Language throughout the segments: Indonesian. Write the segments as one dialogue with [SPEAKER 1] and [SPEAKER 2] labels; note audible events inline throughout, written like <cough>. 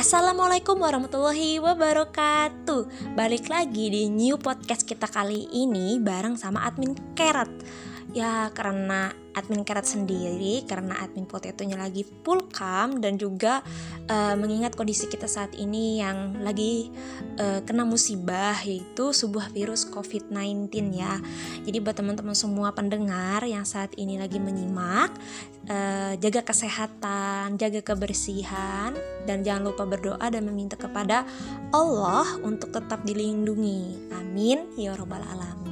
[SPEAKER 1] Assalamualaikum warahmatullahi wabarakatuh. Balik lagi di new podcast kita kali ini bareng sama admin Kerat Ya karena admin Kerat sendiri Karena admin potetonya lagi full cam Dan juga uh, mengingat kondisi kita saat ini yang lagi uh, kena musibah Yaitu sebuah virus COVID-19 ya. Jadi buat teman-teman semua pendengar yang saat ini lagi menyimak uh, Jaga kesehatan, jaga kebersihan Dan jangan lupa berdoa dan meminta kepada Allah untuk tetap dilindungi. Amin. Ya Rabbal Alamin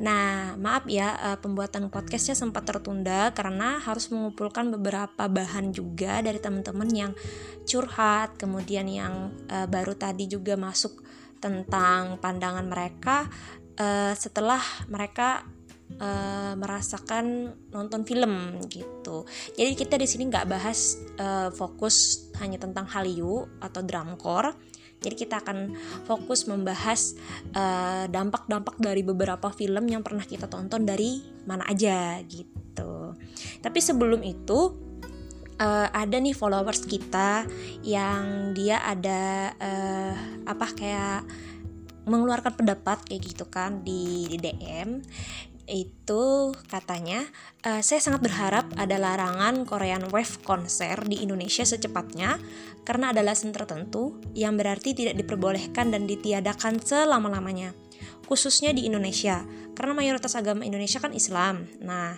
[SPEAKER 1] Nah, maaf ya, uh, pembuatan podcastnya sempat tertunda karena harus mengumpulkan beberapa bahan juga dari teman-teman yang curhat, kemudian yang uh, baru tadi juga masuk tentang pandangan mereka uh, setelah mereka merasakan nonton film gitu. Jadi kita di sini nggak bahas fokus hanya tentang Hallyu atau dramcore jadi kita akan fokus membahas eh, dampak-dampak uh, dari beberapa film yang pernah kita tonton dari mana aja gitu. Tapi sebelum itu uh, ada nih followers kita yang dia ada uh, apa kayak mengeluarkan pendapat kayak gitu kan di, di DM itu katanya uh, saya sangat berharap ada larangan Korean Wave konser di Indonesia secepatnya karena ada alasan tertentu yang berarti tidak diperbolehkan dan ditiadakan selama-lamanya khususnya di Indonesia karena mayoritas agama Indonesia kan Islam. Nah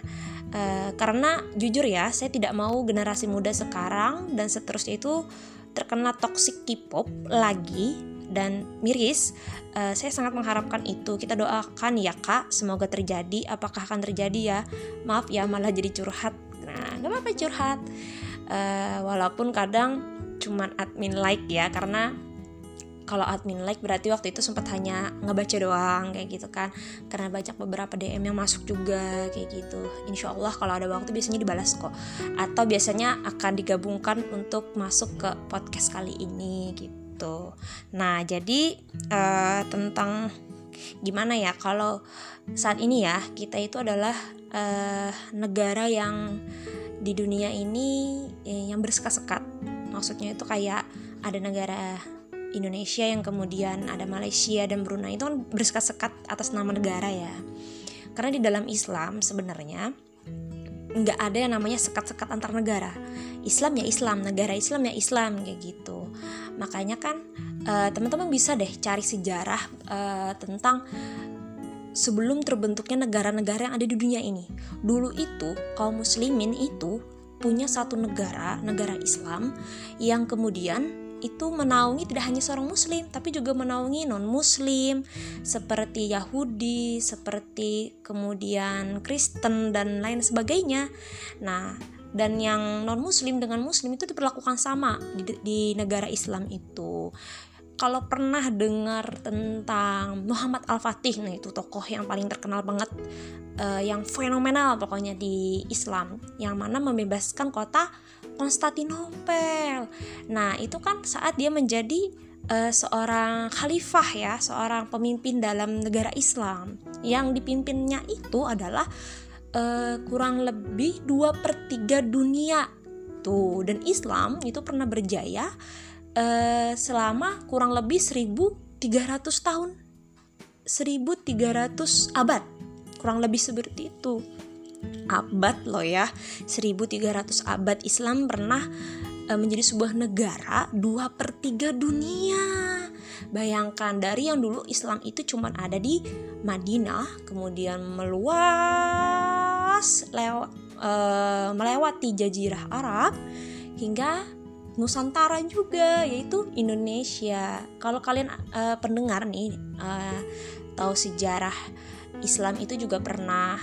[SPEAKER 1] uh, karena jujur ya saya tidak mau generasi muda sekarang dan seterusnya itu terkena toxic K-pop lagi dan miris, uh, saya sangat mengharapkan itu. Kita doakan ya kak, semoga terjadi. Apakah akan terjadi ya? Maaf ya, malah jadi curhat. Nah, gak apa-apa curhat. Uh, walaupun kadang cuman admin like ya, karena kalau admin like berarti waktu itu sempat hanya ngebaca doang kayak gitu kan karena banyak beberapa DM yang masuk juga kayak gitu Insya Allah kalau ada waktu biasanya dibalas kok atau biasanya akan digabungkan untuk masuk ke podcast kali ini gitu gitu. Nah, jadi uh, tentang gimana ya kalau saat ini ya kita itu adalah uh, negara yang di dunia ini eh, yang bersekat-sekat. Maksudnya itu kayak ada negara Indonesia yang kemudian ada Malaysia dan Brunei itu kan bersekat-sekat atas nama negara ya. Karena di dalam Islam sebenarnya nggak ada yang namanya sekat-sekat antar negara. Islam ya Islam, negara Islam ya Islam kayak gitu. Makanya kan uh, teman-teman bisa deh cari sejarah uh, tentang sebelum terbentuknya negara-negara yang ada di dunia ini. Dulu itu kaum muslimin itu punya satu negara, negara Islam yang kemudian itu menaungi tidak hanya seorang muslim tapi juga menaungi non muslim seperti Yahudi, seperti kemudian Kristen dan lain sebagainya. Nah, dan yang non muslim dengan muslim itu diperlakukan sama di, di negara Islam itu kalau pernah dengar tentang Muhammad Al-Fatih nah itu tokoh yang paling terkenal banget uh, yang fenomenal pokoknya di Islam yang mana membebaskan kota Konstantinopel. Nah itu kan saat dia menjadi uh, seorang khalifah ya seorang pemimpin dalam negara Islam. Yang dipimpinnya itu adalah uh, kurang lebih 2 per 3 dunia. Tuh dan Islam itu pernah berjaya uh, selama kurang lebih 1300 tahun. 1300 abad. Kurang lebih seperti itu abad loh ya 1300 abad Islam pernah uh, menjadi sebuah negara 2 per 3 dunia Bayangkan dari yang dulu Islam itu cuma ada di Madinah, kemudian meluas lew, uh, melewati jazirah Arab hingga Nusantara juga yaitu Indonesia. Kalau kalian uh, pendengar nih uh, tahu sejarah Islam itu juga pernah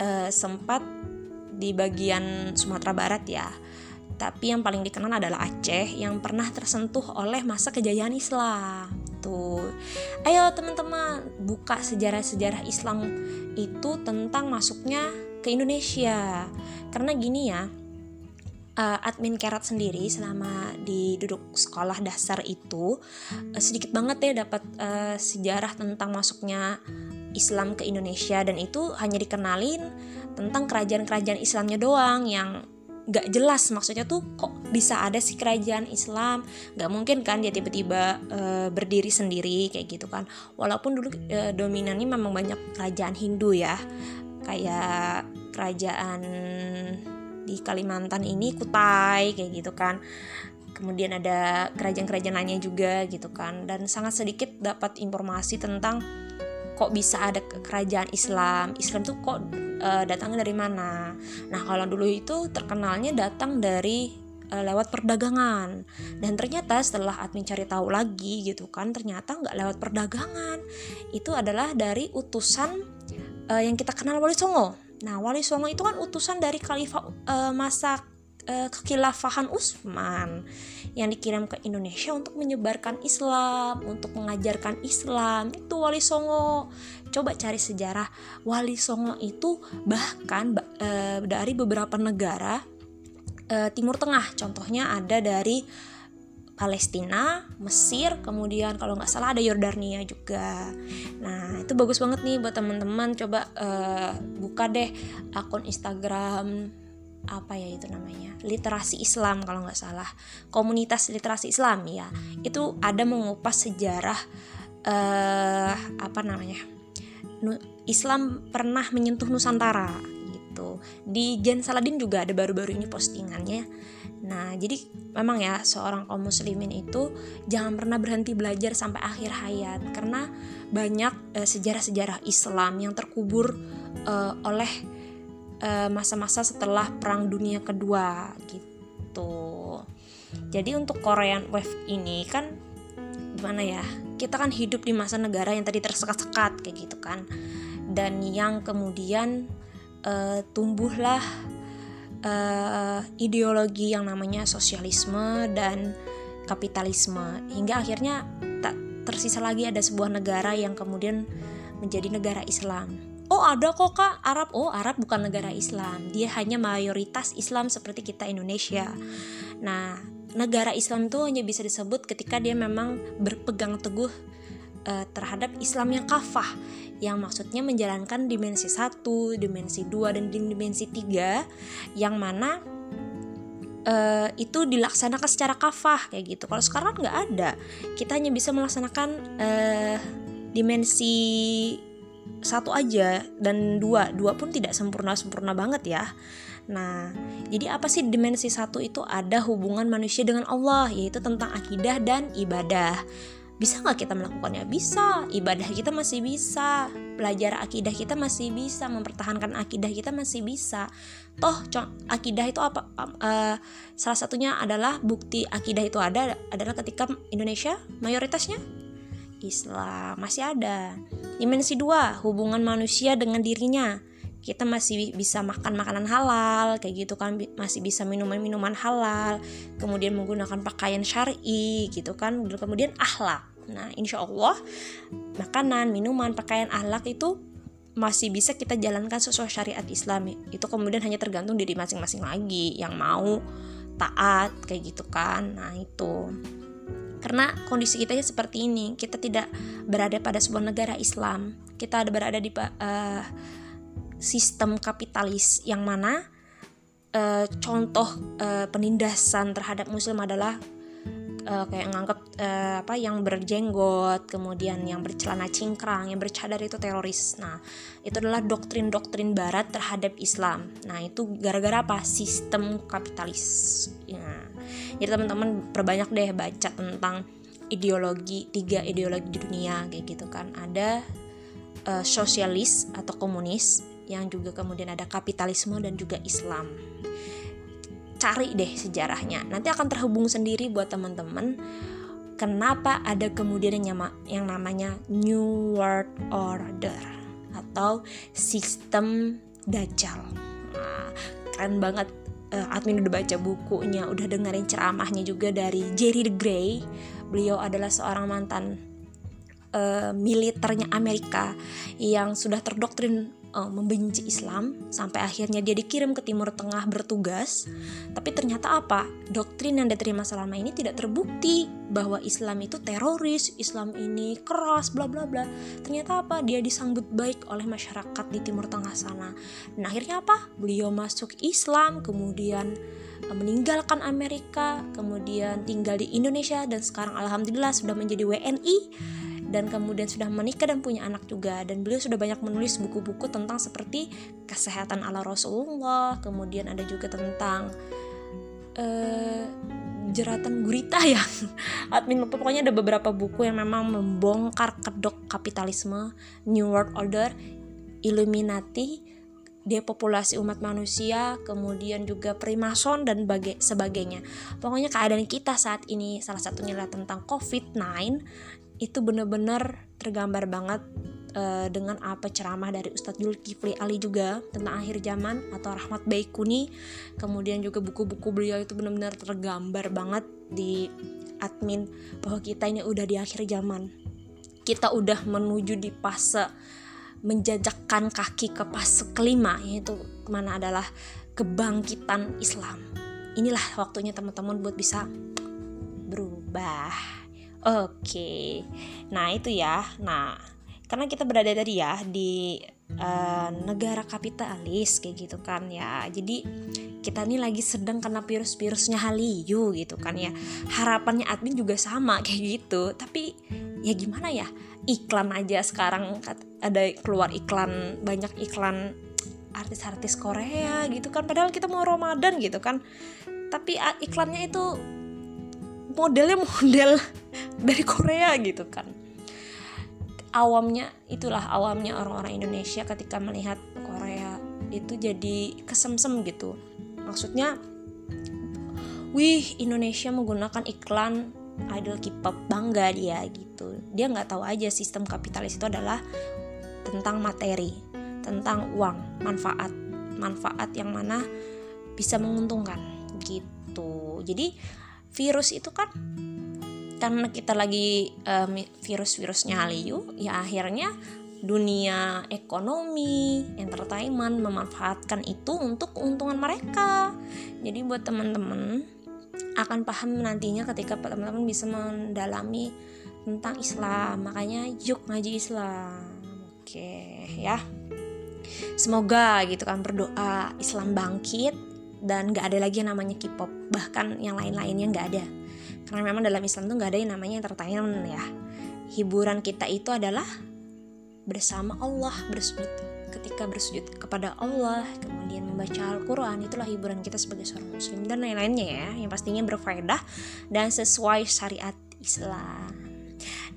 [SPEAKER 1] uh, sempat di bagian Sumatera Barat ya. Tapi yang paling dikenal adalah Aceh yang pernah tersentuh oleh masa kejayaan Islam. Tuh. Ayo teman-teman buka sejarah-sejarah Islam itu tentang masuknya ke Indonesia. Karena gini ya, uh, admin Kerat sendiri selama di duduk sekolah dasar itu uh, sedikit banget ya dapat uh, sejarah tentang masuknya Islam ke Indonesia. Dan itu hanya dikenalin tentang kerajaan-kerajaan Islamnya doang yang nggak jelas maksudnya tuh kok bisa ada sih kerajaan Islam. Nggak mungkin kan dia tiba-tiba uh, berdiri sendiri kayak gitu kan. Walaupun dulu dominannya memang banyak kerajaan Hindu ya kayak kerajaan di Kalimantan ini Kutai kayak gitu kan. Kemudian ada kerajaan-kerajaan lainnya juga gitu kan. Dan sangat sedikit dapat informasi tentang kok bisa ada kerajaan Islam. Islam tuh kok uh, datangnya dari mana? Nah kalau dulu itu terkenalnya datang dari uh, lewat perdagangan. Dan ternyata setelah admin cari tahu lagi gitu kan ternyata nggak lewat perdagangan. Itu adalah dari utusan uh, yang kita kenal Wali Songo nah Wali Songo itu kan utusan dari khalifah uh, masa uh, kekhilafahan Utsman yang dikirim ke Indonesia untuk menyebarkan Islam, untuk mengajarkan Islam. Itu Wali Songo. Coba cari sejarah Wali Songo itu bahkan uh, dari beberapa negara uh, Timur Tengah. Contohnya ada dari Palestina, Mesir, kemudian kalau nggak salah ada Yordania juga. Nah itu bagus banget nih buat teman-teman. Coba uh, buka deh akun Instagram apa ya itu namanya literasi Islam kalau nggak salah komunitas literasi Islam ya itu ada mengupas sejarah uh, apa namanya Islam pernah menyentuh Nusantara gitu di Gen Saladin juga ada baru-baru ini postingannya nah jadi memang ya seorang kaum muslimin itu jangan pernah berhenti belajar sampai akhir hayat karena banyak uh, sejarah-sejarah Islam yang terkubur uh, oleh Eh, masa-masa uh, setelah Perang Dunia Kedua gitu. Jadi untuk Korean Wave ini kan gimana ya? Kita kan hidup di masa negara yang tadi tersekat-sekat kayak gitu kan. Dan yang kemudian uh, tumbuhlah uh, ideologi yang namanya sosialisme dan kapitalisme. Hingga akhirnya tak tersisa lagi ada sebuah negara yang kemudian menjadi negara Islam. Oh ada kok kak. Arab Oh Arab bukan negara Islam. Dia hanya mayoritas Islam seperti kita Indonesia. Nah negara Islam itu hanya bisa disebut ketika dia memang berpegang teguh uh, terhadap Islam yang kafah yang maksudnya menjalankan dimensi satu, dimensi dua dan dimensi tiga yang mana uh, itu dilaksanakan secara kafah kayak gitu. Kalau sekarang nggak ada, kita hanya bisa melaksanakan uh, dimensi satu aja dan dua. Dua pun tidak sempurna sempurna banget ya. Nah jadi apa sih dimensi satu itu? Ada hubungan manusia dengan Allah yaitu tentang akidah dan ibadah bisa nggak kita melakukannya? Bisa. Ibadah kita masih bisa. Belajar akidah kita masih bisa. Mempertahankan akidah kita masih bisa. Toh akidah itu apa? Uh, salah satunya adalah bukti akidah itu ada adalah ketika Indonesia mayoritasnya Islam. Masih ada. Dimensi dua, hubungan manusia dengan dirinya. Kita masih bisa makan makanan halal, kayak gitu kan, masih bisa minuman-minuman halal, kemudian menggunakan pakaian syari, gitu kan, kemudian akhlak. Nah, insya Allah makanan, minuman, pakaian akhlak itu masih bisa kita jalankan sesuai syariat Islam. Itu kemudian hanya tergantung diri masing-masing lagi yang mau taat kayak gitu kan. Nah, itu karena kondisi kita seperti ini kita tidak berada pada sebuah negara Islam kita ada berada di uh, sistem kapitalis yang mana uh, contoh uh, penindasan terhadap muslim adalah uh, kayak nganggap uh, apa yang berjenggot, kemudian yang bercelana cingkrang, yang bercadar itu teroris. Nah, itu adalah doktrin-doktrin barat terhadap Islam. Nah, itu gara-gara apa? Sistem kapitalis. Ya. Jadi teman-teman perbanyak deh baca tentang ideologi tiga ideologi di dunia kayak gitu kan. Ada uh, sosialis atau komunis yang juga kemudian ada kapitalisme dan juga Islam. Cari deh sejarahnya. Nanti akan terhubung sendiri buat teman-teman kenapa ada kemudian yang, yang namanya New World Order atau sistem Dajjal. Nah, keren banget. Uh, admin udah baca bukunya udah dengerin ceramahnya juga dari Jerry the Grey. Beliau adalah seorang mantan uh, militernya Amerika yang sudah terdoktrin uh, membenci Islam sampai akhirnya dia dikirim ke Timur Tengah bertugas. Tapi ternyata apa? Doktrin yang diterima selama ini tidak terbukti bahwa Islam itu teroris, Islam ini keras, bla bla bla. Ternyata apa? Dia disambut baik oleh masyarakat di Timur Tengah sana. Dan akhirnya apa? Beliau masuk Islam, kemudian uh, meninggalkan Amerika, kemudian tinggal di Indonesia dan sekarang alhamdulillah sudah menjadi WNI dan kemudian sudah menikah dan punya anak juga. Dan beliau sudah banyak menulis buku-buku tentang seperti kesehatan ala Rasulullah kemudian ada juga tentang uh, jeratan gurita ya. <laughs> Admin lupa pokoknya ada beberapa buku yang memang membongkar kedok kapitalisme New World Order Illuminati depopulasi umat manusia, kemudian juga primason dan baga sebagainya. Pokoknya keadaan kita saat ini salah satunya adalah tentang COVID-19 itu benar-benar tergambar banget uh, dengan apa ceramah dari Ustadz Zulkifli Ali juga tentang akhir zaman atau Rahmat Baikuni. Kemudian juga buku-buku beliau itu benar-benar tergambar banget di admin bahwa kita ini udah di akhir zaman. Kita udah menuju di fase menjajakkan kaki ke fase kelima yaitu mana adalah kebangkitan Islam. Inilah waktunya teman-teman buat bisa berubah Oke, nah itu ya. Nah, karena kita berada tadi ya di uh, negara kapitalis kayak gitu kan ya. Jadi kita ini lagi sedang kena virus-virusnya Haliu gitu kan ya. Harapannya admin juga sama <laughs> kayak gitu. Tapi ya gimana ya? Iklan aja sekarang ada keluar iklan banyak iklan artis-artis Korea gitu kan. Padahal kita mau Ramadan gitu kan. Tapi iklannya itu modelnya model dari Korea gitu kan. Awamnya itulah awamnya orang-orang Indonesia ketika melihat Korea itu jadi kesemsem gitu. Maksudnya wih Indonesia menggunakan iklan idol K-pop bangga dia gitu. Dia nggak tahu aja sistem kapitalis itu adalah tentang materi tentang uang manfaat manfaat yang mana bisa menguntungkan gitu. Jadi virus itu kan karena kita lagi um, virus-virusnya Hallyu ya akhirnya dunia ekonomi, entertainment memanfaatkan itu untuk keuntungan mereka. Jadi buat teman-teman akan paham nantinya ketika teman-teman bisa mendalami tentang Islam. Makanya yuk ngaji Islam. Oke, ya. Semoga gitu kan berdoa Islam bangkit dan gak ada lagi yang namanya K-pop. Bahkan yang lain-lainnya gak ada. Karena memang dalam Islam tuh gak ada yang namanya entertainment ya. Hiburan kita itu adalah bersama Allah bersujud ketika bersujud kepada Allah kemudian membaca Al-Quran itulah hiburan kita sebagai seorang muslim dan lain-lainnya ya yang pastinya berfaedah dan sesuai syariat Islam.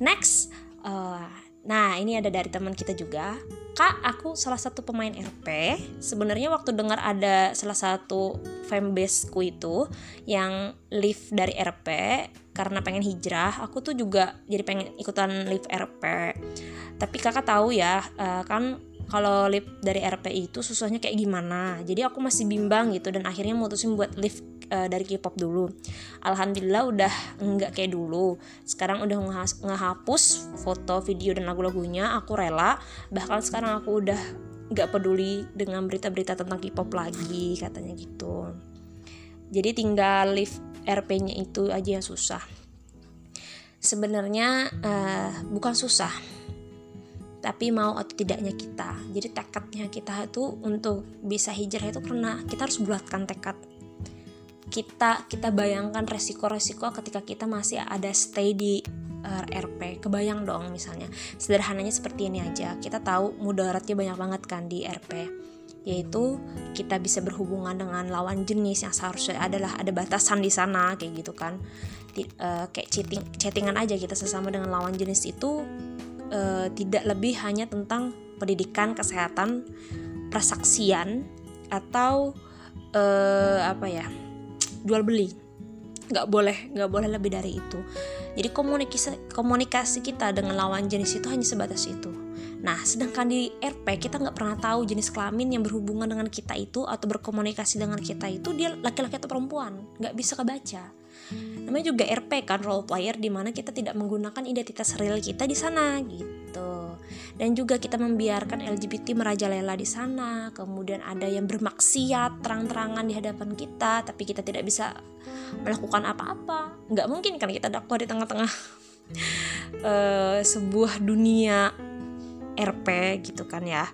[SPEAKER 1] Next uh, nah ini ada dari teman kita juga. Kak aku salah satu pemain RP sebenarnya waktu dengar ada salah satu fanbaseku itu yang live dari RP karena pengen hijrah aku tuh juga jadi pengen ikutan live RP tapi kakak tahu ya uh, kan kalau live dari RP itu susahnya kayak gimana? Jadi aku masih bimbang gitu dan akhirnya mutusin buat live uh, dari K-pop dulu. Alhamdulillah udah nggak kayak dulu. Sekarang udah ngehapus foto video dan lagu-lagunya aku rela. Bahkan sekarang aku udah nggak peduli dengan berita-berita tentang K-pop lagi katanya gitu. Jadi tinggal live RP-nya itu aja yang susah. Sebenarnya uh, bukan susah tapi mau atau tidaknya kita. Jadi tekadnya kita itu untuk bisa hijrah itu karena kita harus bulatkan tekad. Kita kita bayangkan resiko-resiko ketika kita masih ada stay di uh, eh, RP kebayang dong misalnya. Sederhananya seperti ini aja. Kita tahu mudaratnya banyak banget kan di RP yaitu kita bisa berhubungan dengan lawan jenis yang seharusnya adalah ada batasan di sana kayak gitu kan. Di, uh, kayak chatting chattingan aja kita sesama dengan lawan jenis itu uh, tidak lebih hanya tentang pendidikan kesehatan persaksian atau uh, apa ya jual beli. Nggak boleh nggak boleh lebih dari itu. Jadi komunikasi komunikasi kita dengan lawan jenis itu hanya sebatas itu. Nah sedangkan di RP kita nggak pernah tahu jenis kelamin yang berhubungan dengan kita itu atau berkomunikasi dengan kita itu dia laki-laki atau perempuan. Nggak bisa kebaca namanya juga RP kan role player di mana kita tidak menggunakan identitas real kita di sana gitu. Dan juga kita membiarkan LGBT merajalela di sana kemudian ada yang bermaksiat terang-terangan di hadapan kita tapi kita tidak bisa melakukan apa-apa. Nggak mungkin kan kita dakwah di tengah-tengah uh, <laughs> sebuah dunia RP gitu kan ya.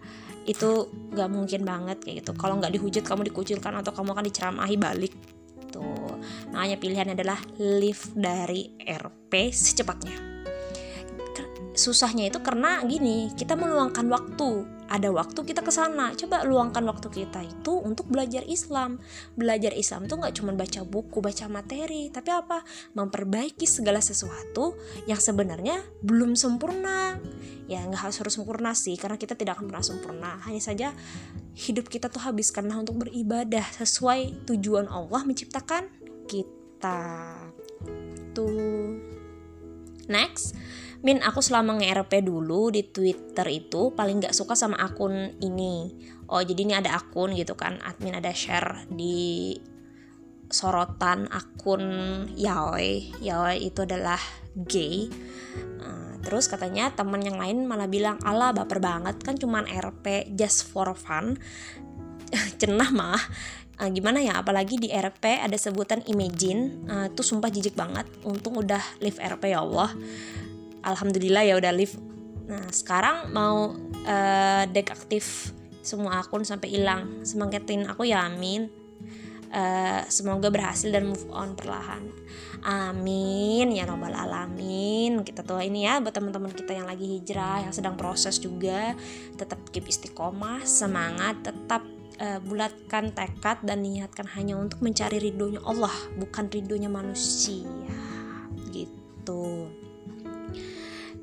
[SPEAKER 1] Itu nggak mungkin banget kayak gitu. Kalau nggak dihujat kamu dikucilkan atau kamu akan diceramahi balik tuh makanya pilihannya adalah leave dari RP secepatnya. Susahnya itu karena gini kita meluangkan waktu ada waktu kita ke sana. Coba luangkan waktu kita itu untuk belajar Islam. Belajar Islam tuh nggak cuma baca buku baca materi tapi apa? Memperbaiki segala sesuatu yang sebenarnya belum sempurna. Ya nggak harus harus sempurna sih karena kita tidak akan pernah sempurna. Hanya saja hidup kita tuh habis karena untuk beribadah sesuai tujuan Allah menciptakan kita. Tuh. Next Min aku selama nge-RP dulu di Twitter itu paling gak suka sama akun ini. Oh jadi ini ada akun gitu kan. Admin ada share di sorotan akun yaoi. Yaoi itu adalah gay. Uh, terus katanya temen yang lain malah bilang ala baper banget kan cuman RP just for fun. <laughs> Cenah mah. Uh, gimana ya apalagi di RP ada sebutan imagine. Uh, tuh sumpah jijik banget. Untung udah live RP ya Allah alhamdulillah ya udah live nah sekarang mau uh, deaktif semua akun sampai hilang. Semangatin aku ya amin. Uh, semoga berhasil dan move on perlahan. Amin ya robbal alamin. Kita tuh ini ya buat teman-teman kita yang lagi hijrah yang sedang proses juga. Tetap keep istiqomah semangat tetap uh, bulatkan tekad dan niatkan hanya untuk mencari ridhonya Allah bukan ridhonya manusia. Gitu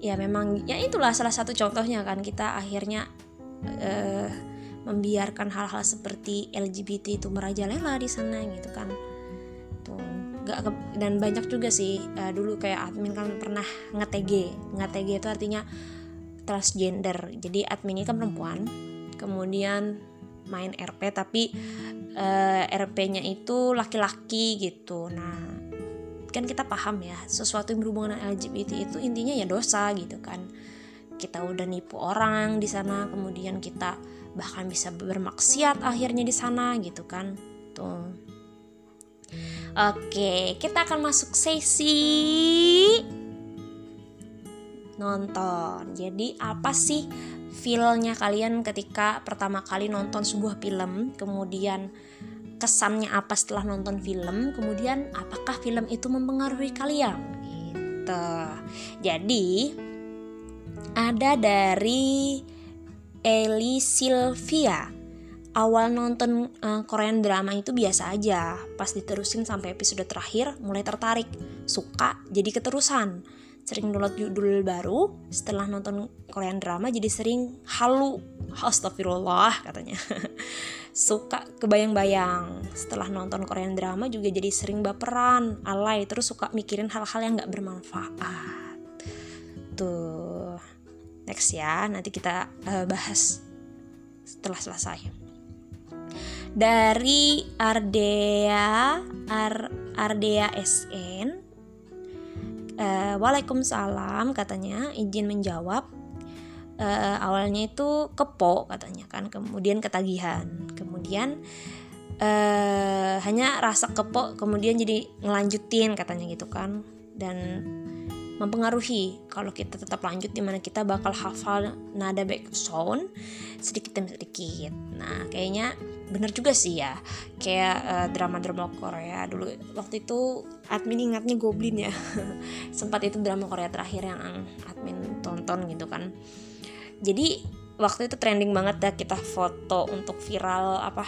[SPEAKER 1] ya memang. Ya itulah salah satu contohnya kan kita akhirnya uh, membiarkan hal-hal seperti LGBT itu merajalela di sana gitu kan. Tuh nggak dan banyak juga sih uh, dulu kayak admin kan pernah nge-TG nge-TG itu artinya transgender. Jadi admin ini kan perempuan kemudian main RP tapi uh, eh, RP-nya itu laki-laki gitu. Nah kan kita paham ya sesuatu yang berhubungan dengan LGBT itu intinya ya dosa gitu kan. Kita udah nipu orang di sana kemudian kita bahkan bisa bermaksiat akhirnya di sana gitu kan. Tuh. Oke kita akan masuk sesi nonton. Jadi apa sih feelnya kalian ketika pertama kali nonton sebuah film kemudian kesannya apa setelah nonton film, kemudian apakah film itu mempengaruhi kalian? Gitu. Jadi ada dari Eli Sylvia. Awal nonton uh, Korean drama itu biasa aja, pas diterusin sampai episode terakhir mulai tertarik, suka, jadi keterusan sering download judul baru setelah nonton Korean drama jadi sering halu. Astagfirullah katanya. <laughs> Suka kebayang-bayang. Setelah nonton Korean drama juga jadi sering baperan alay terus suka mikirin hal-hal yang nggak bermanfaat. Tuh. Next ya nanti kita uh, bahas setelah selesai. Dari Ardea Ar, Ardea SN uh, Waalaikumsalam katanya. Izin menjawab. Uh, awalnya itu kepo katanya kan. Kemudian ketagihan. Kemudian uh, hanya rasa kepo kemudian jadi ngelanjutin katanya gitu kan. Dan mempengaruhi. Kalau kita tetap lanjut di mana kita bakal hafal nada back sound sedikit demi sedikit. Nah kayaknya bener juga sih ya. Kayak uh, drama-drama Korea. Dulu waktu itu admin ingatnya Goblin ya. <laughs> Sempat itu drama Korea terakhir yang admin tonton gitu kan. Jadi waktu itu trending banget ya kita foto untuk viral apa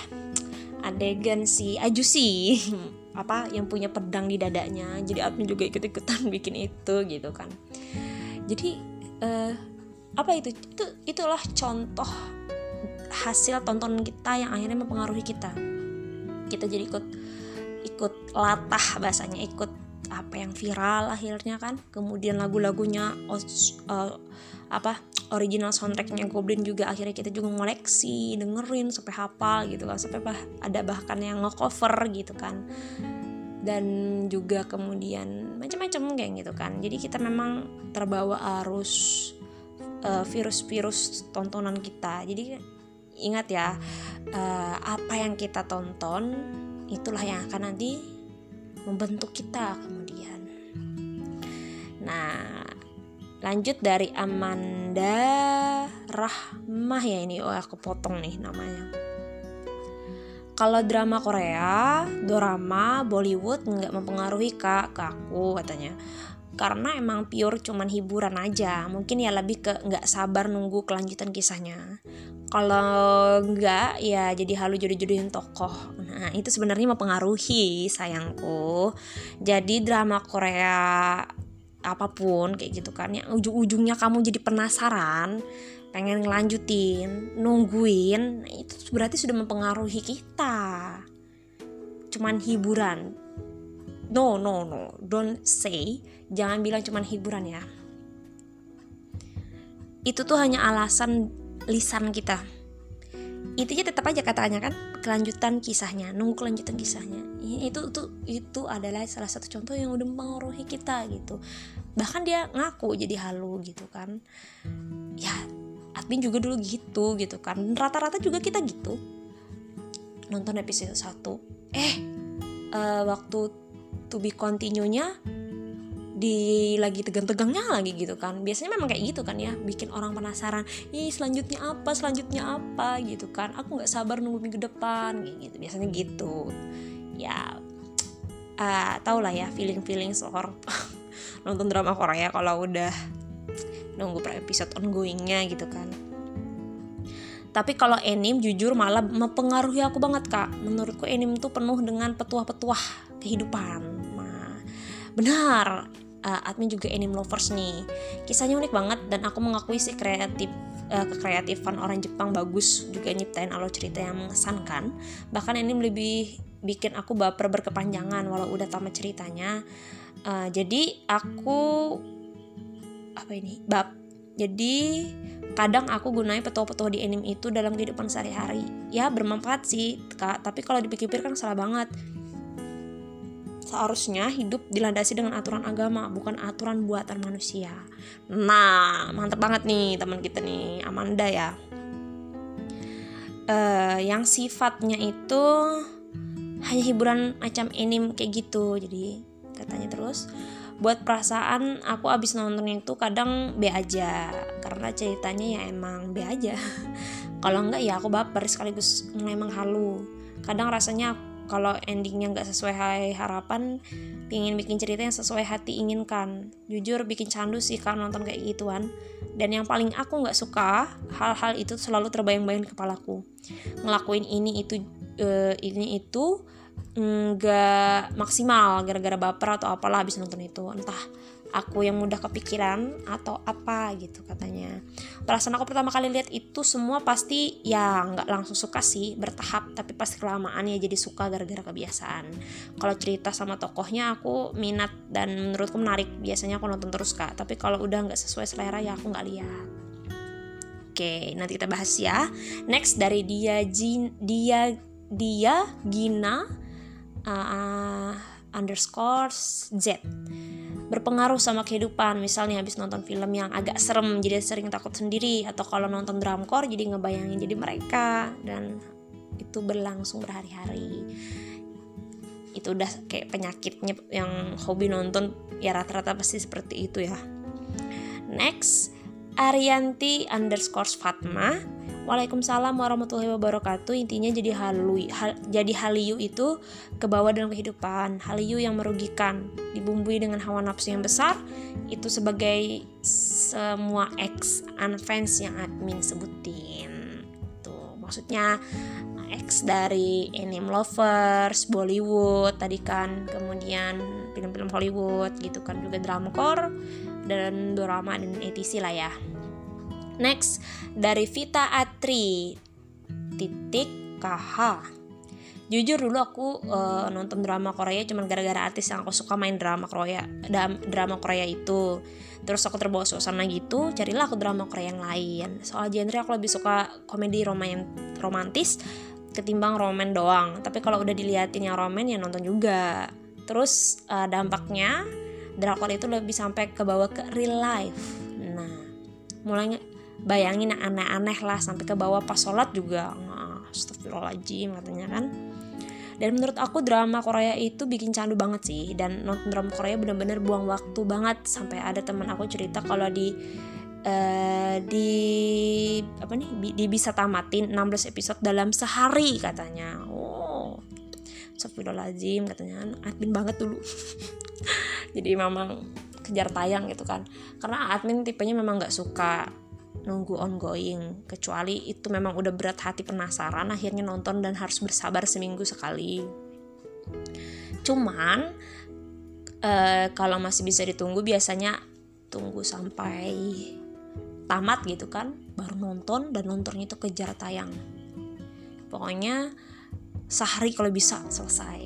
[SPEAKER 1] adegan si Ajusi <laughs> apa yang punya pedang di dadanya. Jadi admin juga ikut-ikutan <laughs> bikin itu gitu kan. Jadi uh, apa itu? Itu itulah contoh hasil tontonan kita yang akhirnya mempengaruhi kita. Kita jadi ikut ikut latah bahasanya ikut apa yang viral akhirnya kan. Kemudian lagu-lagunya uh, apa original soundtracknya Goblin juga akhirnya kita juga ngoleksi dengerin sampai hafal gitu kan. Sampai bah ada bahkan yang ngecover gitu kan. Dan juga kemudian macam-macam kayak gitu kan. Jadi kita memang terbawa arus uh, virus-virus tontonan kita. Jadi ingat ya uh, apa yang kita tonton itulah yang akan nanti membentuk kita kemudian. Nah lanjut dari Amanda Rahmah ya ini. Oh aku potong nih namanya. Kalau drama Korea, drama Bollywood nggak mempengaruhi kak ke aku katanya karena emang pure cuman hiburan aja. Mungkin ya lebih ke nggak sabar nunggu kelanjutan kisahnya. Kalau nggak ya jadi halu jodoh-jodohin tokoh. Nah itu sebenarnya mempengaruhi sayangku. Jadi drama Korea apa pun kayak gitu kan yang ujung-ujungnya kamu jadi penasaran pengen ngelanjutin nungguin nah itu berarti sudah mempengaruhi kita. Cuman hiburan. No no no. Don't say jangan bilang cuma hiburan ya. Itu tuh hanya alasan lisan kita. Intinya tetap aja katanya kan kelanjutan kisahnya nunggu kelanjutan kisahnya. Itu itu itu adalah salah satu contoh yang udah mempengaruhi kita gitu. Bahkan dia ngaku jadi halu gitu kan. Ya admin juga dulu gitu gitu kan. Rata-rata juga kita gitu. Nonton episode 1 eh uh, waktu to be continue-nya di lagi tegang-tegangnya lagi gitu kan. Biasanya memang kayak gitu kan ya bikin orang penasaran ih selanjutnya apa selanjutnya apa? gitu kan. Aku nggak sabar nunggu minggu depan gitu. Biasanya gitu. Ya uh, tau lah ya feeling feeling seorang <laughs> nonton drama Korea kalau udah nunggu per episode ongoingnya gitu kan. Tapi kalau anime jujur malah mempengaruhi aku banget kak. Menurutku anime tuh penuh dengan petuah-petuah kehidupan. Benar uh, admin juga anime lovers nih. Kisahnya unik banget dan aku mengakui sih kreatif uh, kekreatifan orang Jepang bagus juga nyiptain alur cerita yang mengesankan. Bahkan anime lebih bikin aku baper berkepanjangan walau udah tamat ceritanya. Uh, jadi aku apa ini bab. Jadi kadang aku gunain petua-petua di anime itu dalam kehidupan sehari-hari. Ya bermanfaat sih kak. Tapi kalau dipikir-pikir kan salah banget seharusnya hidup dilandasi dengan aturan agama bukan aturan buatan manusia. Nah mantep banget nih teman kita nih Amanda ya. Uh, yang sifatnya itu hanya hiburan macam anime kayak gitu. Jadi katanya terus buat perasaan aku abis nonton itu kadang B aja. Karena ceritanya ya emang B aja. <laughs> Kalau enggak ya aku baper sekaligus memang halu. Kadang rasanya kalau endingnya nggak sesuai harapan pingin bikin cerita yang sesuai hati inginkan. Jujur bikin candu sih kan nonton kayak gituan. Dan yang paling aku nggak suka hal-hal itu selalu terbayang-bayang di kepalaku. Ngelakuin ini itu uh, ini itu nggak maksimal gara-gara baper atau apalah habis nonton itu. Entah aku yang mudah kepikiran atau apa gitu katanya. Perasaan aku pertama kali lihat itu semua pasti ya nggak langsung suka sih bertahap tapi pasti kelamaan ya jadi suka gara-gara kebiasaan. Kalau cerita sama tokohnya aku minat dan menurutku menarik biasanya aku nonton terus kak. Tapi kalau udah nggak sesuai selera ya aku nggak lihat. Oke, nanti kita bahas ya. Next dari dia Jin, dia dia Gina uh, underscore Z berpengaruh sama kehidupan. Misalnya habis nonton film yang agak serem jadi sering takut sendiri. Atau kalau nonton dramkor jadi ngebayangin jadi mereka. Dan itu berlangsung berhari-hari. Itu udah kayak penyakitnya yang hobi nonton ya rata-rata pasti seperti itu ya. Next Arianti underscore Fatma Waalaikumsalam warahmatullahi wabarakatuh. Intinya jadi halu, hal, jadi haliu itu ke bawah dalam kehidupan. Haliu yang merugikan, dibumbui dengan hawa nafsu yang besar, itu sebagai semua ex unfans yang admin sebutin. Tuh, maksudnya ex dari anime lovers, Bollywood tadi kan, kemudian film-film Hollywood gitu kan juga drama core dan drama dan etc lah ya. Next dari Vita Atri titik KH. Jujur dulu aku uh, nonton drama Korea cuma gara-gara artis yang aku suka main drama Korea, drama Korea itu. Terus aku terbawa suasana gitu, carilah aku drama Korea yang lain. Soal genre aku lebih suka komedi romantis ketimbang roman doang. Tapi kalau udah diliatin yang roman ya nonton juga. Terus uh, dampaknya drakor itu lebih sampai ke bawah ke real life. Nah, mulainya bayangin yang aneh-aneh lah sampai ke bawah pas sholat juga nah, astagfirullahaladzim katanya kan. Dan menurut aku drama Korea itu bikin candu banget sih dan nonton drama Korea bener-bener buang waktu banget. Sampai ada teman aku cerita kalau di uh, di apa nih di bisa tamatin 16 episode dalam sehari katanya. Oh Astagfirullahaladzim katanya. Admin banget dulu. <laughs> Jadi memang kejar tayang gitu kan. Karena admin tipenya memang nggak suka nunggu ongoing. Kecuali itu memang udah berat hati penasaran akhirnya nonton dan harus bersabar seminggu sekali. Cuman uh, kalau masih bisa ditunggu biasanya tunggu sampai tamat gitu kan baru nonton dan nontonnya itu kejar tayang. Pokoknya sehari kalau bisa selesai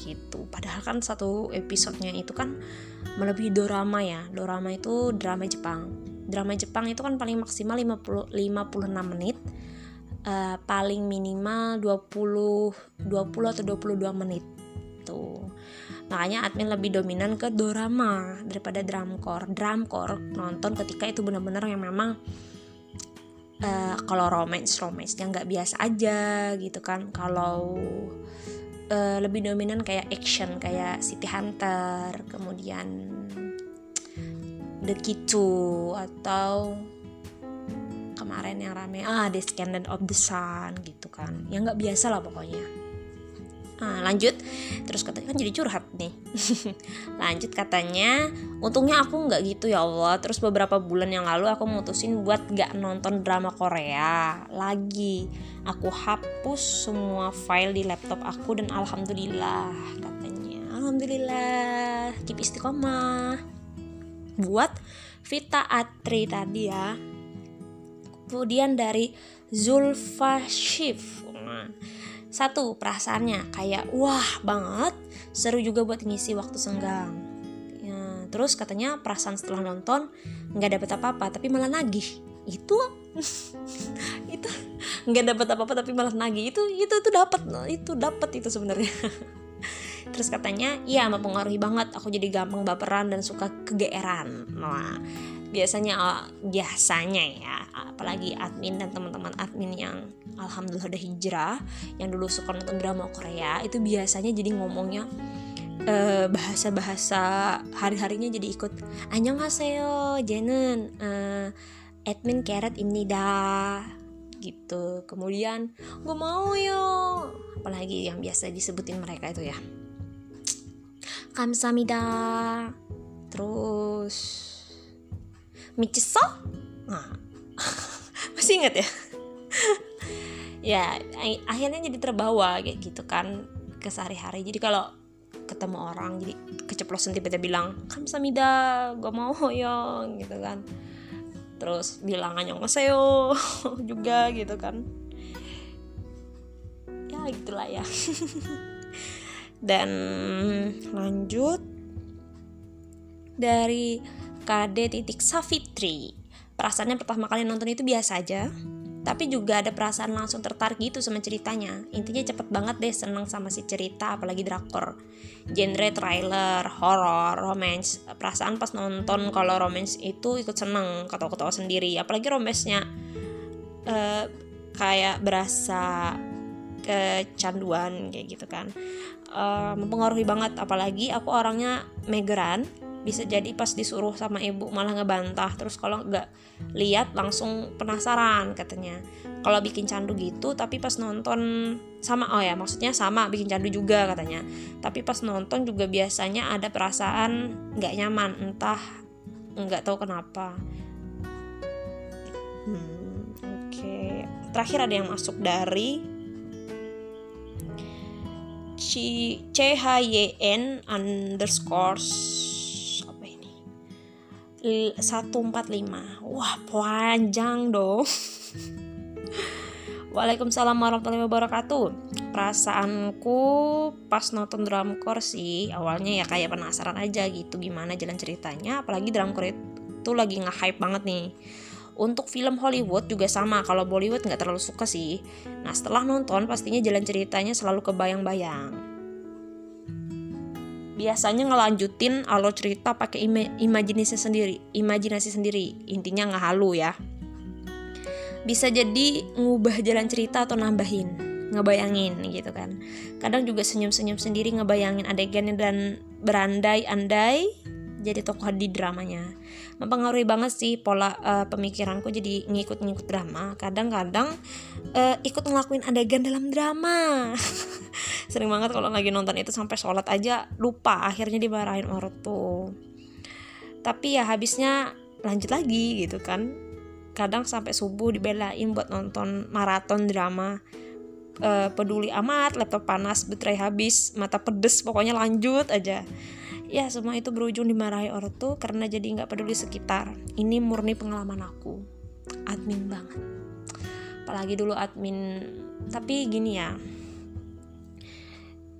[SPEAKER 1] gitu. Padahal kan satu episodenya itu kan melebihi dorama ya. Dorama itu drama Jepang drama Jepang itu kan paling maksimal 50 56 menit. Uh, paling minimal 20 20 atau 22 menit. Tuh. Makanya admin lebih dominan ke dorama daripada dramcore. Dramcore nonton ketika itu benar-benar yang memang uh, kalau romance romance yang nggak biasa aja gitu kan. Kalau uh, lebih dominan kayak action kayak City Hunter kemudian The Kitu atau kemarin yang rame ah Descendant of the Sun gitu kan. Yang nggak biasa lah pokoknya. Nah, lanjut. Terus katanya kan jadi curhat nih. <laughs> Lanjut katanya untungnya aku nggak gitu ya Allah. Terus beberapa bulan yang lalu aku mutusin buat gak nonton drama Korea lagi. Aku hapus semua file di laptop aku dan alhamdulillah katanya. Alhamdulillah keep istiqomah buat Vita Atri tadi ya kemudian dari Zulfa Shif satu, perasaannya kayak wah banget, seru juga buat ngisi waktu senggang. Ya, terus katanya perasaan setelah nonton nggak dapet apa-apa tapi malah nagih. Itu <laughs> itu nggak dapet apa-apa tapi malah nagih. Itu itu itu dapat itu dapat itu sebenarnya. <laughs> Terus katanya, iya mempengaruhi banget. Aku jadi gampang baperan dan suka kegeeran. Nah, biasanya oh, biasanya ya apalagi admin dan teman-teman admin yang alhamdulillah udah hijrah yang dulu suka nonton drama Korea itu biasanya jadi ngomongnya uh, bahasa-bahasa hari-harinya jadi ikut 안녕하세요 jenen uh, admin carrot ini dah gitu kemudian gue mau yo apalagi yang biasa disebutin mereka itu ya kamsamida terus Michiso nah, <laughs> masih inget ya? <laughs> Ya akhirnya jadi terbawa kayak gitu kan ke sehari-hari. Jadi kalau ketemu orang jadi keceplosan tiba-tiba bilang kamsamida gue mau <laughs> hoyong gitu kan. Terus bilang annyeonghaseyo juga gitu kan. Ya gitulah ya dan lanjut. Dari KD titik Safitri perasaannya pertama kali nonton itu biasa aja. Tapi juga ada perasaan langsung tertarik gitu sama ceritanya. Intinya cepet banget deh seneng sama si cerita apalagi drakor. Genre trailer horror romance. Perasaan pas nonton kalau romance itu ikut seneng ketawa-ketawa sendiri. Apalagi romance-nya uh, kayak berasa kecanduan kayak gitu kan uh, mempengaruhi banget. Apalagi aku orangnya megeran bisa jadi pas disuruh sama ibu malah ngebantah. Terus kalau nggak lihat langsung penasaran katanya. Kalau bikin candu gitu tapi pas nonton sama oh ya maksudnya sama bikin candu juga katanya. Tapi pas nonton juga biasanya ada perasaan nggak nyaman entah nggak tahu kenapa. Hmm, oke. Okay. terakhir ada yang masuk dari C H Y N underscore 145 Wah panjang dong. <laughs> Waalaikumsalam warahmatullahi wabarakatuh. Perasaanku pas nonton dramcore sih Awalnya ya kayak penasaran aja gitu Gimana jalan ceritanya. Apalagi dramcore itu lagi nge-hype banget nih untuk film Hollywood juga sama, kalau Bollywood nggak terlalu suka sih. Nah setelah nonton pastinya jalan ceritanya selalu kebayang-bayang. Biasanya ngelanjutin alur cerita pakai ima imajinasi sendiri imajinasi sendiri. Intinya nggak halu ya. Bisa jadi ngubah jalan cerita atau nambahin ngebayangin gitu kan. Kadang juga senyum-senyum sendiri ngebayangin adegannya dan berandai-andai jadi tokoh di dramanya mempengaruhi banget sih pola uh, pemikiranku jadi ngikut-ngikut drama. Kadang-kadang uh, ikut ngelakuin adegan dalam drama. <laughs> Sering banget kalau lagi nonton itu sampai sholat aja lupa akhirnya dimarahin ortu tapi ya habisnya lanjut lagi gitu kan. Kadang sampai subuh dibelain buat nonton maraton drama. Uh, peduli amat laptop panas baterai habis mata pedes pokoknya lanjut aja ya semua itu berujung dimarahi ortu karena jadi nggak peduli sekitar. Ini murni pengalaman aku. Admin banget. Apalagi dulu admin. Tapi gini ya.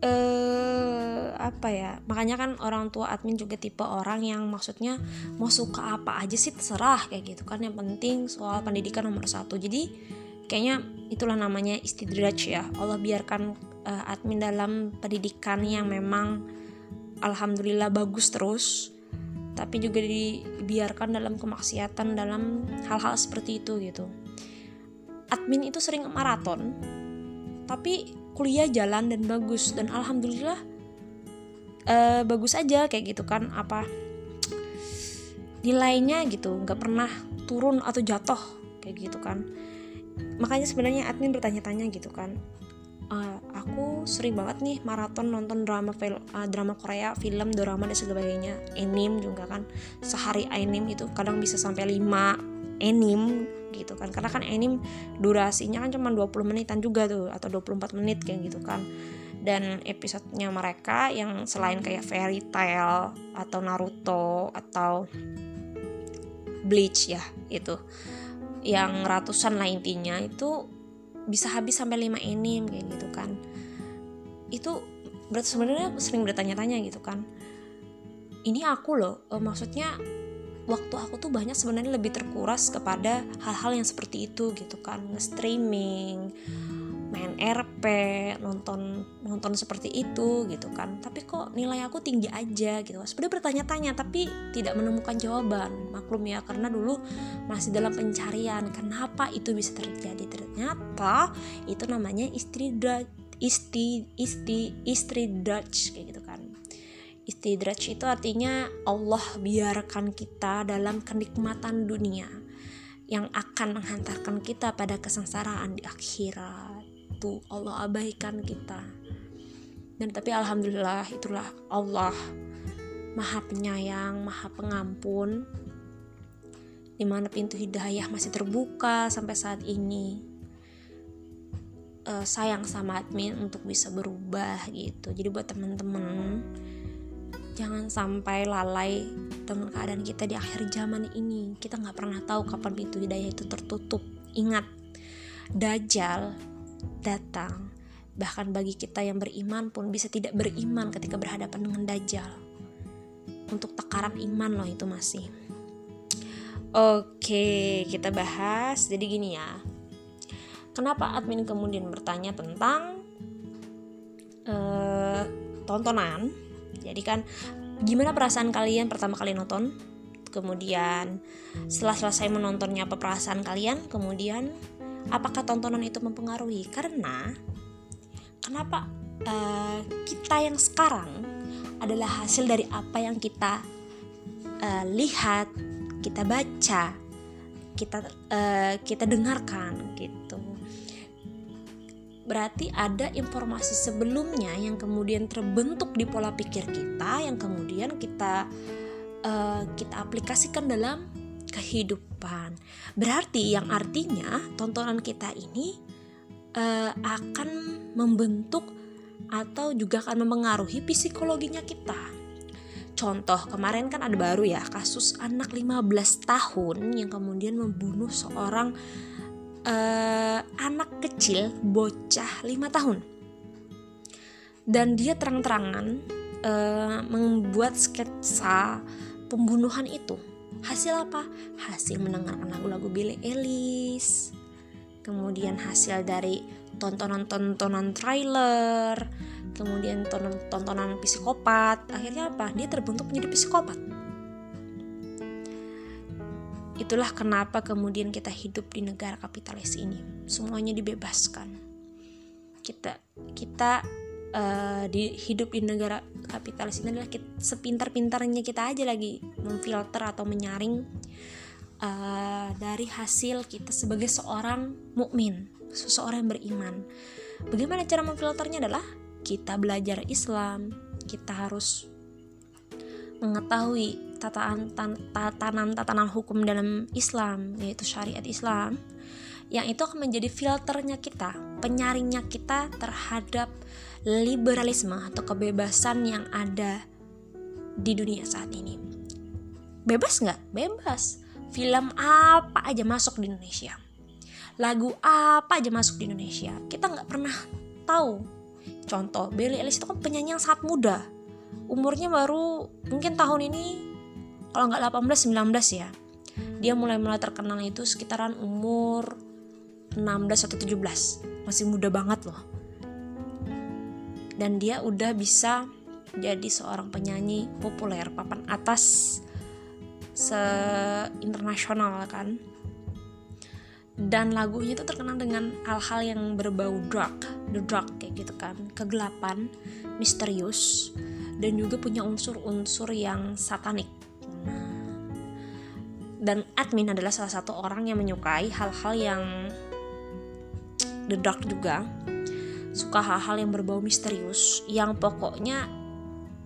[SPEAKER 1] Eh apa ya? Makanya kan orang tua admin juga tipe orang yang maksudnya mau suka apa aja sih terserah kayak gitu kan. Yang penting soal pendidikan nomor satu. Jadi kayaknya itulah namanya istidraj ya. Allah biarkan uh, admin dalam pendidikan yang memang alhamdulillah bagus terus. Tapi juga dibiarkan dalam kemaksiatan dalam hal-hal seperti itu gitu. Admin itu sering maraton tapi kuliah jalan dan bagus. Dan alhamdulillah uh, bagus aja kayak gitu kan. Apa nilainya gitu nggak pernah turun atau jatuh kayak gitu kan. Makanya sebenarnya admin bertanya-tanya gitu kan aku sering banget nih maraton nonton drama film uh, drama Korea film drama dan sebagainya. Anime juga kan. Sehari anime itu kadang bisa sampai 5 anime gitu kan. Karena kan anime durasinya kan cuma 20 menitan juga tuh atau 24 menit kayak gitu kan. Dan episodenya mereka yang selain kayak fairy tale atau Naruto atau Bleach ya itu. Yang ratusan lah intinya itu bisa habis sampai 5 anime kayak gitu kan. Itu berarti sebenarnya sering bertanya-tanya gitu kan. Ini aku loh uh, maksudnya waktu aku tuh banyak sebenarnya lebih terkuras kepada hal-hal yang seperti itu gitu kan. Nge-streaming main RP nonton nonton seperti itu gitu kan. Tapi kok nilai aku tinggi aja gitu. Sebenarnya bertanya-tanya tapi tidak menemukan jawaban. Maklum ya karena dulu masih dalam pencarian. Kenapa itu bisa terjadi? Ternyata itu namanya istri istri istri istri Dutch kayak gitu kan. Istidraj itu artinya Allah biarkan kita dalam kenikmatan dunia yang akan menghantarkan kita pada kesengsaraan di akhirat itu Allah abaikan kita. Dan tapi alhamdulillah itulah Allah maha penyayang maha pengampun di mana pintu hidayah masih terbuka sampai saat ini. Uh, sayang sama admin untuk bisa berubah gitu. Jadi buat temen-temen jangan sampai lalai dengan keadaan kita di akhir zaman ini. Kita nggak pernah tahu kapan pintu hidayah itu tertutup. Ingat Dajjal datang. Bahkan bagi kita yang beriman pun bisa tidak beriman ketika berhadapan dengan Dajjal. Untuk takaran iman loh itu masih. Oke, kita bahas. Jadi gini ya. Kenapa admin kemudian bertanya tentang uh, tontonan? Jadi kan gimana perasaan kalian pertama kali nonton? Kemudian setelah selesai menontonnya apa perasaan kalian? Kemudian apakah tontonan itu mempengaruhi? Karena kenapa uh, kita yang sekarang adalah hasil dari apa yang kita uh, lihat kita baca kita uh, kita dengarkan gitu. Berarti ada informasi sebelumnya yang kemudian terbentuk di pola pikir kita yang kemudian kita uh, kita aplikasikan dalam kehidupan. Berarti yang artinya tontonan kita ini uh, akan membentuk atau juga akan mempengaruhi psikologinya kita. Contoh kemarin kan ada baru ya kasus anak 15 tahun yang kemudian membunuh seorang uh, anak kecil bocah 5 tahun. Dan dia terang-terangan uh, membuat sketsa pembunuhan itu hasil apa? Hasil mendengarkan lagu-lagu Billie Eilish. Kemudian hasil dari tontonan-tontonan trailer. Kemudian tontonan psikopat. Akhirnya apa? Dia terbentuk menjadi psikopat. Itulah kenapa kemudian kita hidup di negara kapitalis ini. Semuanya dibebaskan. Kita kita uh, di hidup di negara kapitalis ini adalah kita, sepintar-pintarnya kita aja lagi memfilter atau menyaring uh, dari hasil kita sebagai seorang mukmin seseorang yang beriman. Bagaimana cara memfilternya adalah kita belajar Islam kita harus mengetahui tatanan tatanan tatanan hukum dalam Islam yaitu syariat Islam yang itu akan menjadi filternya kita penyaringnya kita terhadap liberalisme atau kebebasan yang ada di dunia saat ini. Bebas nggak? Bebas. Film apa aja masuk di Indonesia? Lagu apa aja masuk di Indonesia? Kita nggak pernah tahu. Contoh Billie Eilish itu kan penyanyi yang sangat muda. Umurnya baru mungkin tahun ini kalau nggak 18 19 ya. Dia mulai mulai terkenal itu sekitaran umur 16 atau 17 masih muda banget loh dan dia udah bisa jadi seorang penyanyi populer papan atas se internasional kan. Dan lagunya itu terkenal dengan hal-hal yang berbau drug, the drug kayak gitu kan, kegelapan, misterius, dan juga punya unsur-unsur yang satanik. Dan admin adalah salah satu orang yang menyukai hal-hal yang the dark juga suka hal-hal yang berbau misterius yang pokoknya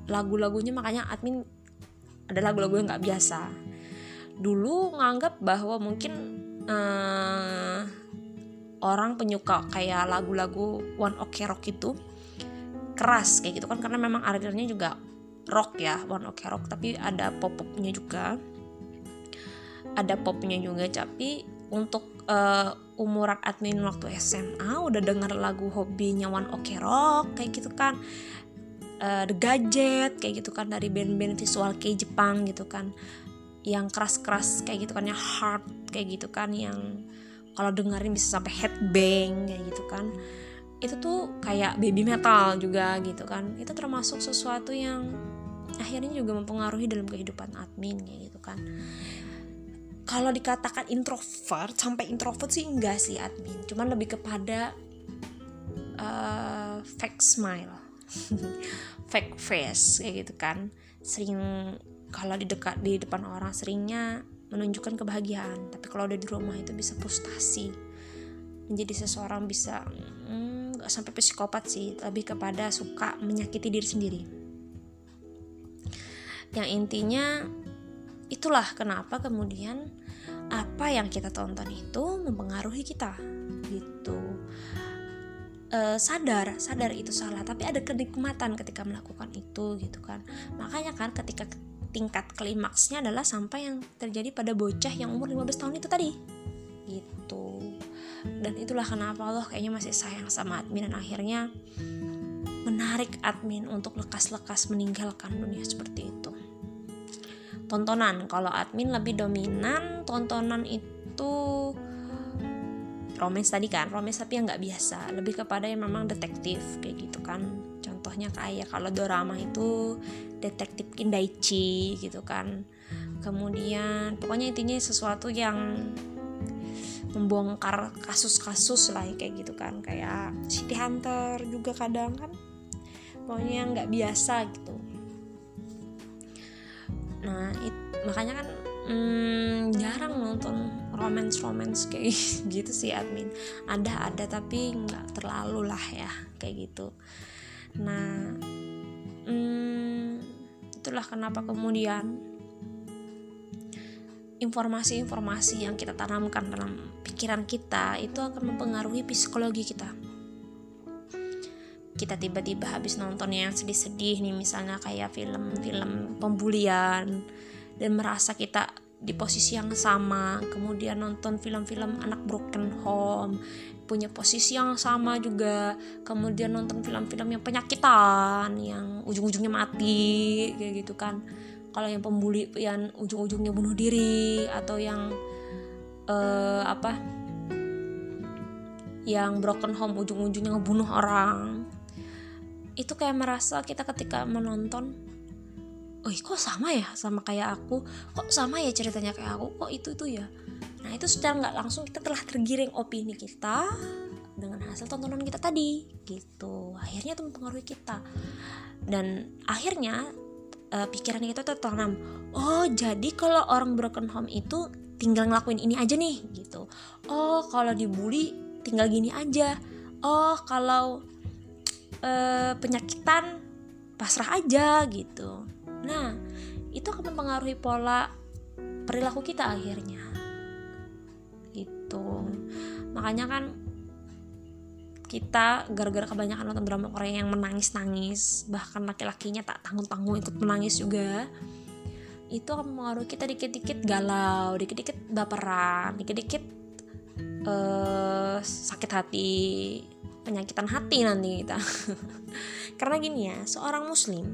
[SPEAKER 1] lagu-lagunya makanya admin ada lagu-lagu yang nggak biasa. Dulu nganggap bahwa mungkin uh, orang penyuka kayak lagu-lagu One Ok Rock itu keras kayak gitu kan karena memang akhirnya juga rock ya One Ok Rock tapi ada pop-popnya juga. Ada popnya juga tapi untuk uh, umuran admin waktu SMA udah denger lagu hobinya One Ok Rock kayak gitu kan. Uh, The Gadget kayak gitu kan dari band-band visual K Jepang gitu kan. Yang keras-keras kayak gitu kan yang hard kayak gitu kan yang kalau dengerin bisa sampai headbang kayak gitu kan. Itu tuh kayak baby metal juga gitu kan. Itu termasuk sesuatu yang akhirnya juga mempengaruhi dalam kehidupan admin kayak gitu kan kalau dikatakan introvert sampai introvert sih enggak sih admin. Cuman lebih kepada uh, fake smile. <laughs> Fake face kayak gitu kan. Sering kalau di dekat di depan orang seringnya menunjukkan kebahagiaan. Tapi kalau udah di rumah itu bisa frustasi. Menjadi seseorang bisa hmm, sampai psikopat sih. Lebih kepada suka menyakiti diri sendiri. Yang intinya itulah kenapa kemudian apa yang kita tonton itu mempengaruhi kita gitu. E, sadar sadar itu salah tapi ada kenikmatan ketika melakukan itu gitu kan. Makanya kan ketika tingkat klimaksnya adalah sampai yang terjadi pada bocah yang umur 15 tahun itu tadi gitu. Dan itulah kenapa Allah kayaknya masih sayang sama admin dan akhirnya menarik admin untuk lekas-lekas meninggalkan dunia seperti itu tontonan. Kalau admin lebih dominan tontonan itu romance tadi kan? Romance tapi yang nggak biasa. Lebih kepada yang memang detektif kayak gitu kan. Contohnya kayak kalau dorama itu detektif Kindaichi gitu kan. Kemudian pokoknya intinya sesuatu yang membongkar kasus-kasus lah kayak gitu kan. Kayak City Hunter juga kadang kan pokoknya yang nggak biasa gitu nah it, makanya kan hmm, jarang nonton romance romance kayak <laughs> gitu sih admin. Ada ada tapi nggak terlalu lah ya kayak gitu. Nah hmm, itulah kenapa kemudian informasi-informasi yang kita tanamkan dalam pikiran kita itu akan mempengaruhi psikologi kita kita tiba-tiba habis nonton yang sedih-sedih nih misalnya kayak film-film pembulian dan merasa kita di posisi yang sama. Kemudian nonton film-film anak broken home punya posisi yang sama juga. Kemudian nonton film-film yang penyakitan yang ujung-ujungnya mati kayak gitu kan. Kalau yang pembuli yang ujung-ujungnya bunuh diri atau yang uh, apa? Yang broken home ujung-ujungnya ngebunuh orang itu kayak merasa kita ketika menonton oh kok sama ya sama kayak aku? Kok sama ya ceritanya kayak aku? Kok itu itu ya? Nah itu secara nggak langsung kita telah tergiring opini kita dengan hasil tontonan kita tadi gitu. Akhirnya itu mempengaruhi kita. Dan akhirnya uh, pikiran kita tertanam oh jadi kalau orang broken home itu tinggal ngelakuin ini aja nih gitu. Oh kalau dibully tinggal gini aja. Oh kalau uh, penyakitan pasrah aja gitu Nah, itu akan mempengaruhi pola perilaku kita akhirnya. Gitu. Makanya kan kita gara-gara kebanyakan nonton drama Korea yang menangis-nangis, bahkan laki-lakinya tak tanggung-tanggung ikut menangis juga. Itu akan mempengaruhi kita dikit-dikit galau, dikit-dikit baperan, dikit-dikit uh, sakit hati, penyakitan hati nanti kita. Karena gini ya, seorang muslim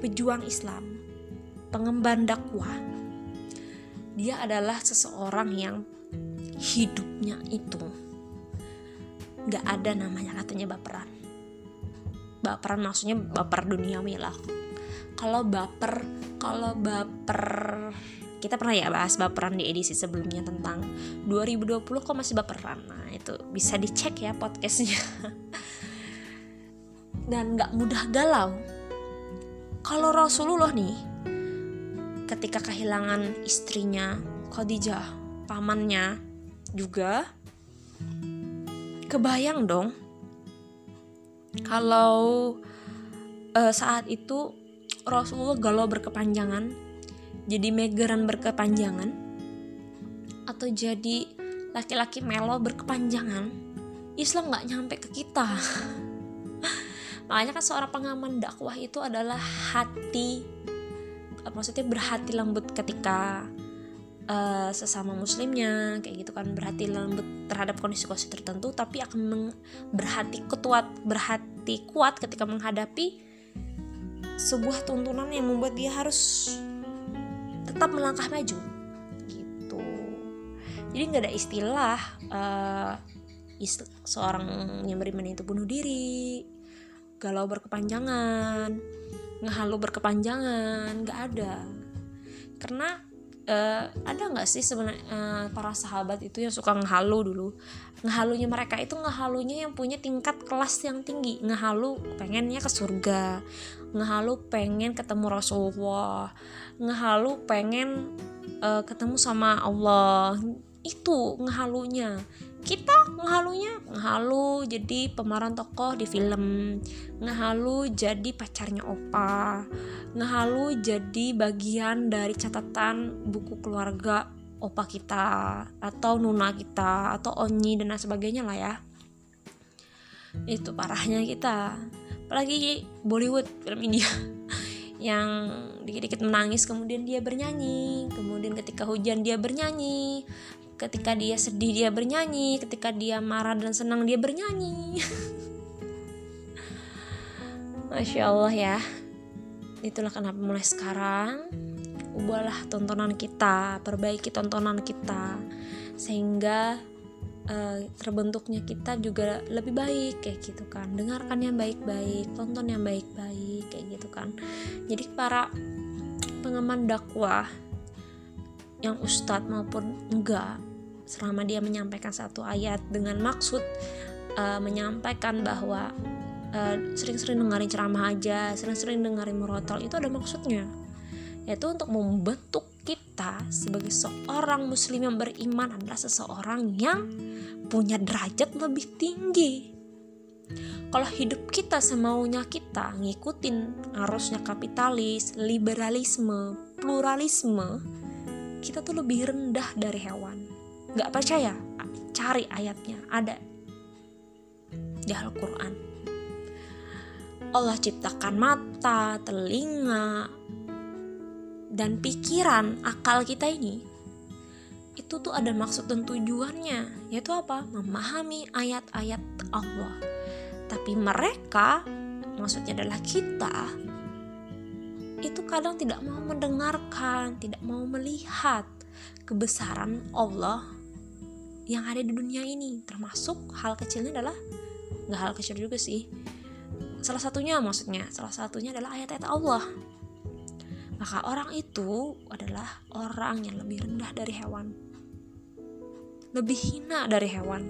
[SPEAKER 1] pejuang Islam, pengemban dakwah. Dia adalah seseorang yang hidupnya itu gak ada namanya katanya baperan. Baperan maksudnya baper duniawi lah. Kalau baper, kalau baper kita pernah ya bahas baperan di edisi sebelumnya tentang 2020 kok masih baperan. Nah itu bisa dicek ya podcastnya. <laughs> Dan gak mudah galau. Kalau Rasulullah nih ketika kehilangan istrinya Khadijah pamannya juga kebayang dong kalau uh, saat itu Rasulullah galau berkepanjangan jadi megeran berkepanjangan? Atau jadi laki-laki melo berkepanjangan? Islam nggak nyampe ke kita. <laughs> Makanya kan seorang pengaman dakwah itu adalah hati maksudnya berhati lembut ketika uh, sesama muslimnya kayak gitu kan. Berhati lembut terhadap kondisi-kondisi tertentu tapi akan berhati kuat berhati kuat ketika menghadapi sebuah tuntunan yang membuat dia harus tetap melangkah maju. Gitu. Jadi nggak ada istilah uh, ist seorang yang beriman itu bunuh diri galau berkepanjangan ngehalu berkepanjangan nggak ada. Karena uh, ada nggak sih sebenarnya uh, para sahabat itu yang suka ngehalu dulu ngehalunya mereka itu ngehalunya yang punya tingkat kelas yang tinggi. Ngehalu pengennya ke surga. Ngehalu pengen ketemu Rasulullah. Ngehalu pengen uh, ketemu sama Allah. Itu ngehalunya. Kita ngehalunya ngehalu jadi pemeran tokoh di film. Ngehalu jadi pacarnya opa. Ngehalu jadi bagian dari catatan buku keluarga opa kita atau nuna kita atau onyi dan lain sebagainya lah ya. Itu parahnya kita. Apalagi Bollywood film India <laughs> yang dikit-dikit menangis kemudian dia bernyanyi. Kemudian ketika hujan dia bernyanyi. Ketika dia sedih dia bernyanyi. Ketika dia marah dan senang dia bernyanyi. <laughs> Masya Allah ya. Itulah kenapa mulai sekarang ubahlah tontonan kita perbaiki tontonan kita sehingga uh, terbentuknya kita juga lebih baik kayak gitu kan. Dengarkan yang baik-baik tonton yang baik-baik kayak gitu kan. Jadi para pengaman dakwah yang ustadz maupun enggak selama dia menyampaikan satu ayat dengan maksud uh, menyampaikan bahwa sering sering-sering dengerin ceramah aja, sering-sering dengerin murotal itu ada maksudnya, yaitu untuk membentuk kita sebagai seorang muslim yang beriman adalah seseorang yang punya derajat lebih tinggi. Kalau hidup kita semaunya kita ngikutin arusnya kapitalis, liberalisme, pluralisme, kita tuh lebih rendah dari hewan. Nggak percaya? Cari ayatnya. Ada di Al-Quran. Allah ciptakan mata, telinga, dan pikiran akal kita ini itu tuh ada maksud dan tujuannya yaitu apa? memahami ayat-ayat Allah. Tapi mereka maksudnya adalah kita itu kadang tidak mau mendengarkan tidak mau melihat kebesaran Allah yang ada di dunia ini. Termasuk hal kecilnya adalah nggak hal kecil juga sih. Salah satunya maksudnya salah satunya adalah ayat-ayat Allah maka orang itu adalah orang yang lebih rendah dari hewan. Lebih hina dari hewan.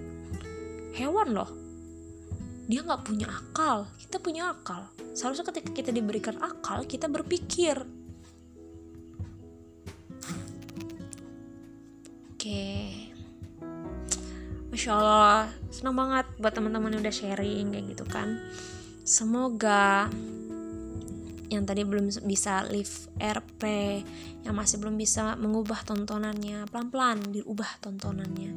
[SPEAKER 1] Hewan loh. Dia nggak punya akal. Kita punya akal. Seharusnya ketika kita diberikan akal kita berpikir. Oke. Masya allah. Senang banget buat teman-teman yang udah sharing kayak gitu kan. Semoga yang tadi belum bisa live RP yang masih belum bisa mengubah tontonannya pelan-pelan diubah tontonannya.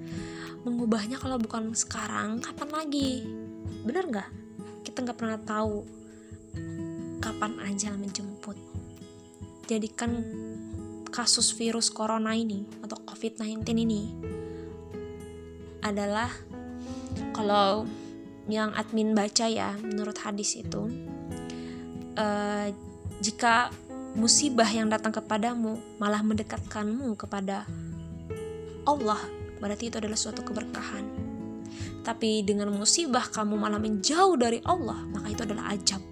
[SPEAKER 1] Mengubahnya kalau bukan sekarang kapan lagi? Bener nggak? Kita nggak pernah tahu kapan ajal menjemput. Jadikan kasus virus corona ini atau covid-19 ini adalah kalau yang admin baca ya menurut hadis itu uh, jika musibah yang datang kepadamu malah mendekatkanmu kepada Allah berarti itu adalah suatu keberkahan tapi dengan musibah kamu malah menjauh dari Allah, maka itu adalah ajab.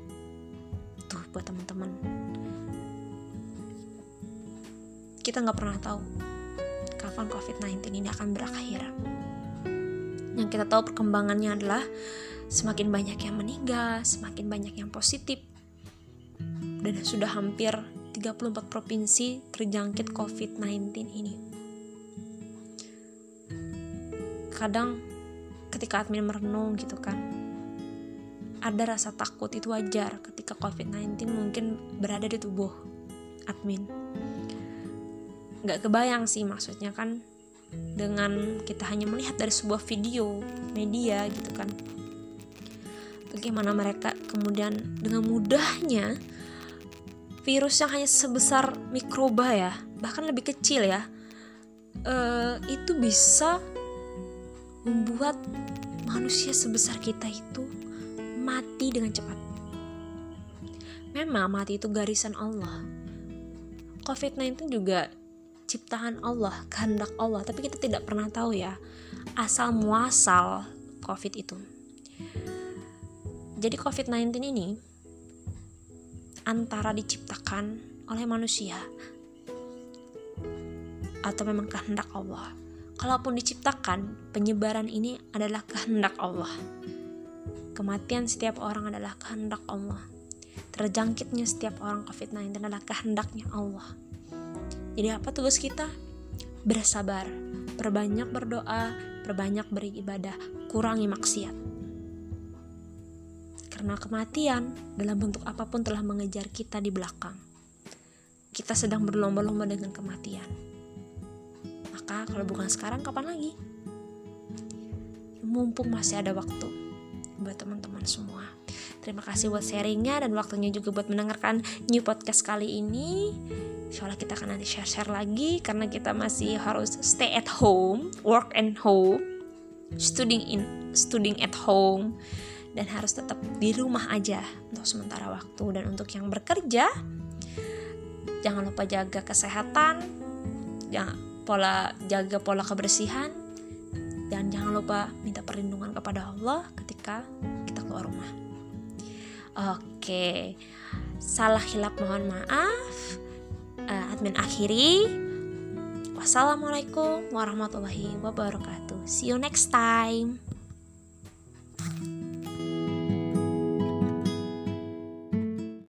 [SPEAKER 1] Tuh buat teman-teman. Kita nggak pernah tahu kapan COVID-19 ini akan berakhir. Yang kita tahu perkembangannya adalah semakin banyak yang meninggal, semakin banyak yang positif. Dan sudah hampir 34 provinsi terjangkit COVID-19 ini. Kadang ketika admin merenung gitu kan ada rasa takut itu wajar ketika COVID-19 mungkin berada di tubuh admin nggak kebayang sih maksudnya kan dengan kita hanya melihat dari sebuah video media gitu kan bagaimana mereka kemudian dengan mudahnya virus yang hanya sebesar mikroba ya bahkan lebih kecil ya uh, itu bisa membuat manusia sebesar kita itu mati dengan cepat. Memang mati itu garisan Allah. COVID-19 juga ciptaan Allah, kehendak Allah, tapi kita tidak pernah tahu ya asal muasal COVID itu. Jadi COVID-19 ini antara diciptakan oleh manusia atau memang kehendak Allah kalaupun diciptakan, penyebaran ini adalah kehendak Allah. Kematian setiap orang adalah kehendak Allah. Terjangkitnya setiap orang COVID-19 adalah kehendaknya Allah. Jadi apa tugas kita? Bersabar, perbanyak berdoa, perbanyak beribadah, kurangi maksiat. Karena kematian dalam bentuk apa pun telah mengejar kita di belakang. Kita sedang berlomba-lomba dengan kematian maka kalau bukan sekarang kapan lagi? Mumpung masih ada waktu buat teman-teman semua. Terima kasih buat sharingnya dan waktunya juga buat mendengarkan new podcast kali ini. Insya Allah kita akan nanti share-share lagi karena kita masih harus stay at home, work and home, studying in studying at home dan harus tetap di rumah aja untuk sementara waktu dan untuk yang bekerja jangan lupa jaga kesehatan jangan pola jaga pola kebersihan dan jangan lupa minta perlindungan kepada Allah ketika kita keluar rumah. Oke, salah hilap mohon maaf. Uh, admin akhiri. Wassalamualaikum warahmatullahi wabarakatuh. See you next time.